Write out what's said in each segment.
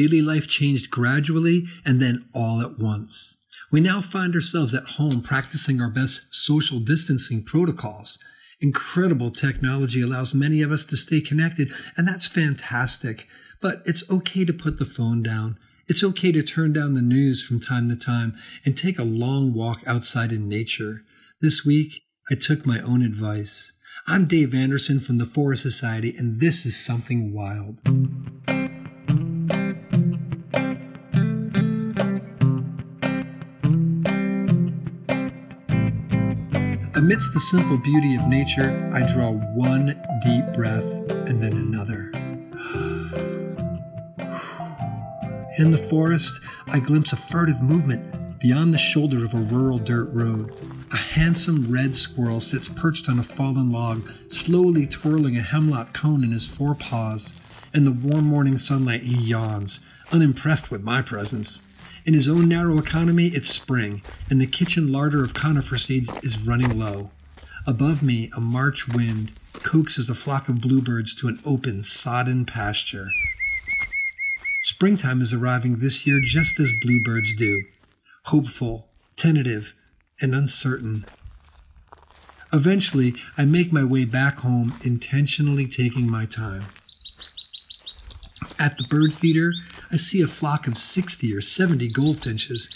Daily life changed gradually and then all at once. We now find ourselves at home practicing our best social distancing protocols. Incredible technology allows many of us to stay connected, and that's fantastic. But it's okay to put the phone down. It's okay to turn down the news from time to time and take a long walk outside in nature. This week, I took my own advice. I'm Dave Anderson from the Forest Society, and this is Something Wild. Amidst the simple beauty of nature, I draw one deep breath and then another. In the forest, I glimpse a furtive movement beyond the shoulder of a rural dirt road. A handsome red squirrel sits perched on a fallen log, slowly twirling a hemlock cone in his forepaws. In the warm morning sunlight, he yawns, unimpressed with my presence. In his own narrow economy, it's spring, and the kitchen larder of conifer seeds is running low. Above me, a March wind coaxes a flock of bluebirds to an open, sodden pasture. Springtime is arriving this year just as bluebirds do hopeful, tentative, and uncertain. Eventually, I make my way back home, intentionally taking my time. At the bird feeder, I see a flock of 60 or 70 goldfinches.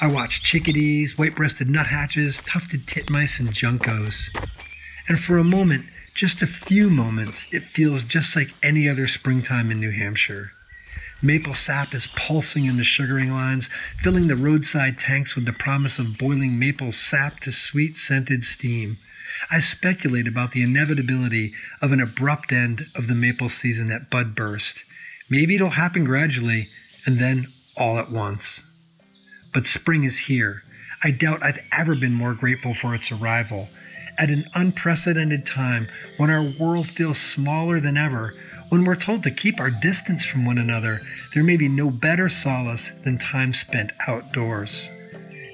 I watch chickadees, white breasted nuthatches, tufted titmice, and juncos. And for a moment, just a few moments, it feels just like any other springtime in New Hampshire. Maple sap is pulsing in the sugaring lines, filling the roadside tanks with the promise of boiling maple sap to sweet scented steam. I speculate about the inevitability of an abrupt end of the maple season at bud burst. Maybe it'll happen gradually and then all at once. But spring is here. I doubt I've ever been more grateful for its arrival. At an unprecedented time, when our world feels smaller than ever, when we're told to keep our distance from one another, there may be no better solace than time spent outdoors.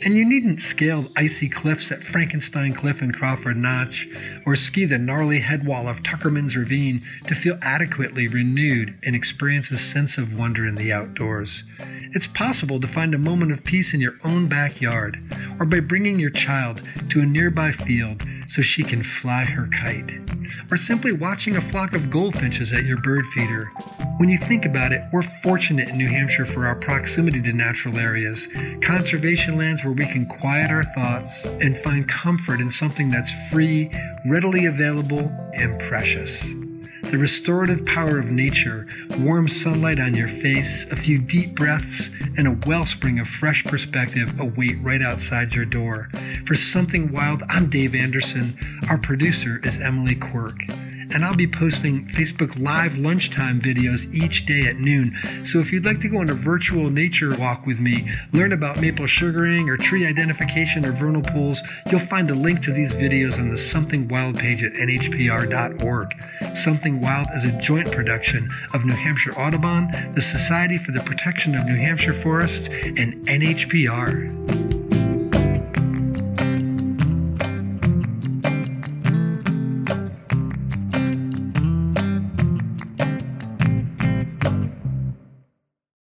And you needn't scale icy cliffs at Frankenstein Cliff and Crawford Notch, or ski the gnarly headwall of Tuckerman's Ravine to feel adequately renewed and experience a sense of wonder in the outdoors. It's possible to find a moment of peace in your own backyard, or by bringing your child to a nearby field so she can fly her kite, or simply watching a flock of goldfinches at your bird feeder. When you think about it, we're fortunate in New Hampshire for our proximity to natural areas, conservation lands where we can quiet our thoughts and find comfort in something that's free, readily available, and precious. The restorative power of nature, warm sunlight on your face, a few deep breaths, and a wellspring of fresh perspective await right outside your door. For Something Wild, I'm Dave Anderson. Our producer is Emily Quirk and I'll be posting Facebook Live lunchtime videos each day at noon. So if you'd like to go on a virtual nature walk with me, learn about maple sugaring or tree identification or vernal pools, you'll find a link to these videos on the Something Wild page at nhpr.org. Something Wild is a joint production of New Hampshire Audubon, the Society for the Protection of New Hampshire Forests, and NHPR.